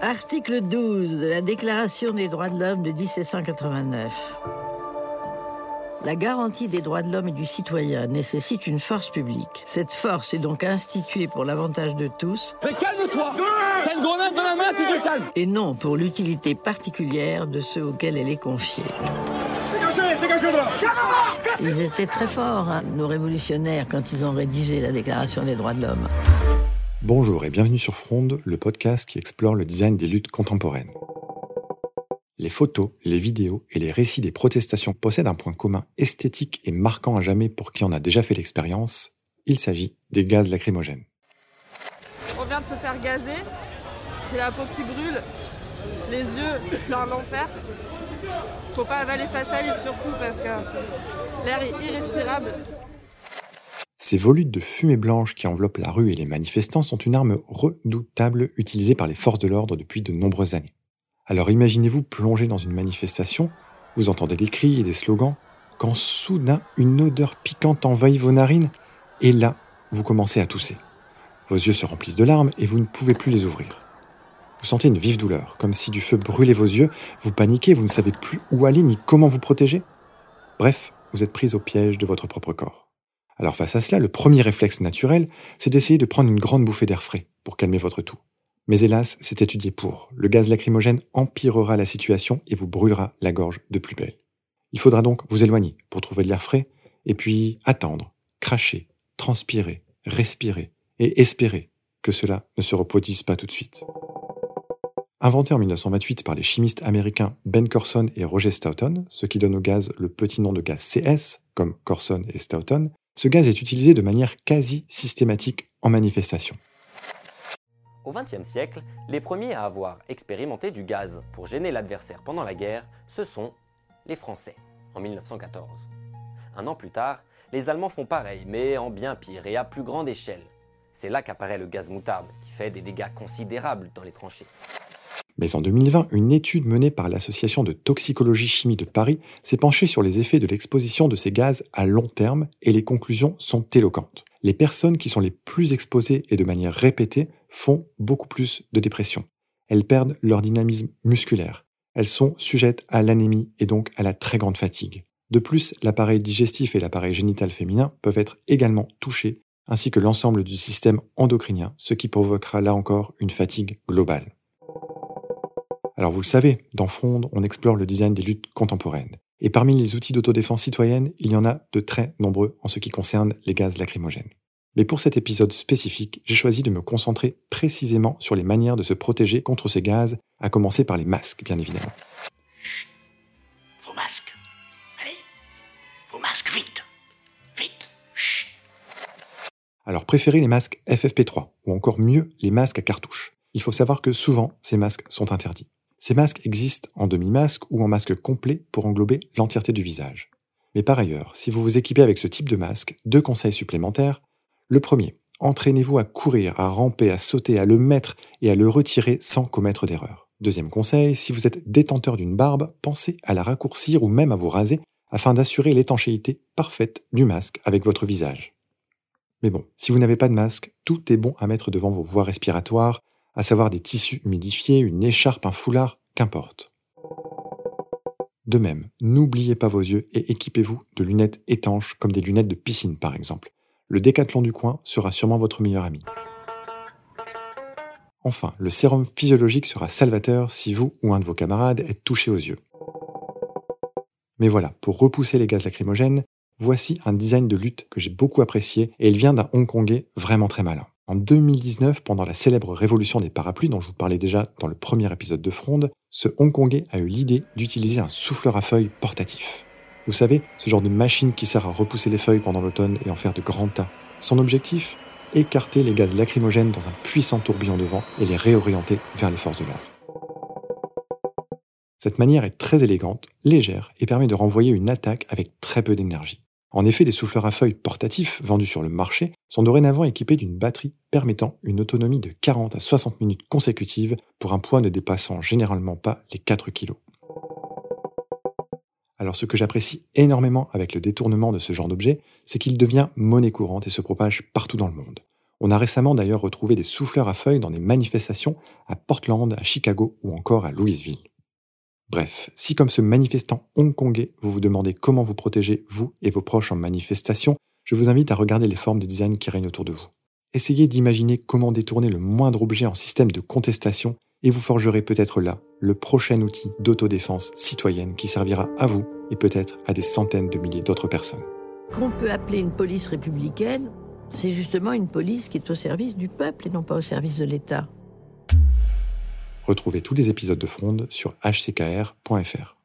Article 12 de la Déclaration des droits de l'homme de 1789. La garantie des droits de l'homme et du citoyen nécessite une force publique. Cette force est donc instituée pour l'avantage de tous. Mais calme-toi T'as une grenade dans la main, tu te calmes Et non pour l'utilité particulière de ceux auxquels elle est confiée. Ils étaient très forts, hein, nos révolutionnaires, quand ils ont rédigé la Déclaration des droits de l'homme. Bonjour et bienvenue sur Fronde, le podcast qui explore le design des luttes contemporaines. Les photos, les vidéos et les récits des protestations possèdent un point commun esthétique et marquant à jamais pour qui en a déjà fait l'expérience. Il s'agit des gaz lacrymogènes. On vient de se faire gazer, j'ai la peau qui brûle, les yeux, c'est un enfer. Faut pas avaler sa salive surtout parce que l'air est irrespirable. Ces volutes de fumée blanche qui enveloppent la rue et les manifestants sont une arme redoutable utilisée par les forces de l'ordre depuis de nombreuses années. Alors imaginez-vous plonger dans une manifestation, vous entendez des cris et des slogans, quand soudain une odeur piquante envahit vos narines, et là, vous commencez à tousser. Vos yeux se remplissent de larmes et vous ne pouvez plus les ouvrir. Vous sentez une vive douleur, comme si du feu brûlait vos yeux, vous paniquez, vous ne savez plus où aller ni comment vous protéger. Bref, vous êtes prise au piège de votre propre corps. Alors face à cela, le premier réflexe naturel, c'est d'essayer de prendre une grande bouffée d'air frais pour calmer votre toux. Mais hélas, c'est étudié pour. Le gaz lacrymogène empirera la situation et vous brûlera la gorge de plus belle. Il faudra donc vous éloigner pour trouver de l'air frais, et puis attendre, cracher, transpirer, respirer, et espérer que cela ne se reproduise pas tout de suite. Inventé en 1928 par les chimistes américains Ben Corson et Roger Stoughton, ce qui donne au gaz le petit nom de gaz CS, comme Corson et Stoughton, ce gaz est utilisé de manière quasi systématique en manifestation. Au XXe siècle, les premiers à avoir expérimenté du gaz pour gêner l'adversaire pendant la guerre, ce sont les Français, en 1914. Un an plus tard, les Allemands font pareil, mais en bien pire et à plus grande échelle. C'est là qu'apparaît le gaz moutarde, qui fait des dégâts considérables dans les tranchées. Mais en 2020, une étude menée par l'Association de toxicologie chimie de Paris s'est penchée sur les effets de l'exposition de ces gaz à long terme et les conclusions sont éloquentes. Les personnes qui sont les plus exposées et de manière répétée font beaucoup plus de dépression. Elles perdent leur dynamisme musculaire. Elles sont sujettes à l'anémie et donc à la très grande fatigue. De plus, l'appareil digestif et l'appareil génital féminin peuvent être également touchés, ainsi que l'ensemble du système endocrinien, ce qui provoquera là encore une fatigue globale. Alors vous le savez, dans Fronde, on explore le design des luttes contemporaines. Et parmi les outils d'autodéfense citoyenne, il y en a de très nombreux en ce qui concerne les gaz lacrymogènes. Mais pour cet épisode spécifique, j'ai choisi de me concentrer précisément sur les manières de se protéger contre ces gaz, à commencer par les masques, bien évidemment. Vos masques. Allez. Vos masques, vite. Vite. Chut. Alors préférez les masques FFP3, ou encore mieux les masques à cartouche. Il faut savoir que souvent, ces masques sont interdits. Ces masques existent en demi-masque ou en masque complet pour englober l'entièreté du visage. Mais par ailleurs, si vous vous équipez avec ce type de masque, deux conseils supplémentaires. Le premier, entraînez-vous à courir, à ramper, à sauter, à le mettre et à le retirer sans commettre d'erreur. Deuxième conseil, si vous êtes détenteur d'une barbe, pensez à la raccourcir ou même à vous raser afin d'assurer l'étanchéité parfaite du masque avec votre visage. Mais bon, si vous n'avez pas de masque, tout est bon à mettre devant vos voies respiratoires, à savoir des tissus humidifiés, une écharpe, un foulard, qu'importe. De même, n'oubliez pas vos yeux et équipez-vous de lunettes étanches comme des lunettes de piscine par exemple. Le décathlon du coin sera sûrement votre meilleur ami. Enfin, le sérum physiologique sera salvateur si vous ou un de vos camarades êtes touché aux yeux. Mais voilà, pour repousser les gaz lacrymogènes, voici un design de lutte que j'ai beaucoup apprécié et il vient d'un Hongkongais vraiment très malin. En 2019, pendant la célèbre révolution des parapluies dont je vous parlais déjà dans le premier épisode de Fronde, ce Hongkongais a eu l'idée d'utiliser un souffleur à feuilles portatif. Vous savez, ce genre de machine qui sert à repousser les feuilles pendant l'automne et en faire de grands tas. Son objectif? Écarter les gaz lacrymogènes dans un puissant tourbillon de vent et les réorienter vers les forces de l'ordre. Cette manière est très élégante, légère et permet de renvoyer une attaque avec très peu d'énergie. En effet, les souffleurs à feuilles portatifs vendus sur le marché sont dorénavant équipés d'une batterie permettant une autonomie de 40 à 60 minutes consécutives pour un poids ne dépassant généralement pas les 4 kg. Alors ce que j'apprécie énormément avec le détournement de ce genre d'objet, c'est qu'il devient monnaie courante et se propage partout dans le monde. On a récemment d'ailleurs retrouvé des souffleurs à feuilles dans des manifestations à Portland, à Chicago ou encore à Louisville. Bref, si comme ce manifestant hongkongais, vous vous demandez comment vous protéger, vous et vos proches en manifestation, je vous invite à regarder les formes de design qui règnent autour de vous. Essayez d'imaginer comment détourner le moindre objet en système de contestation et vous forgerez peut-être là le prochain outil d'autodéfense citoyenne qui servira à vous et peut-être à des centaines de milliers d'autres personnes. Qu'on peut appeler une police républicaine, c'est justement une police qui est au service du peuple et non pas au service de l'État. Retrouvez tous les épisodes de Fronde sur hckr.fr.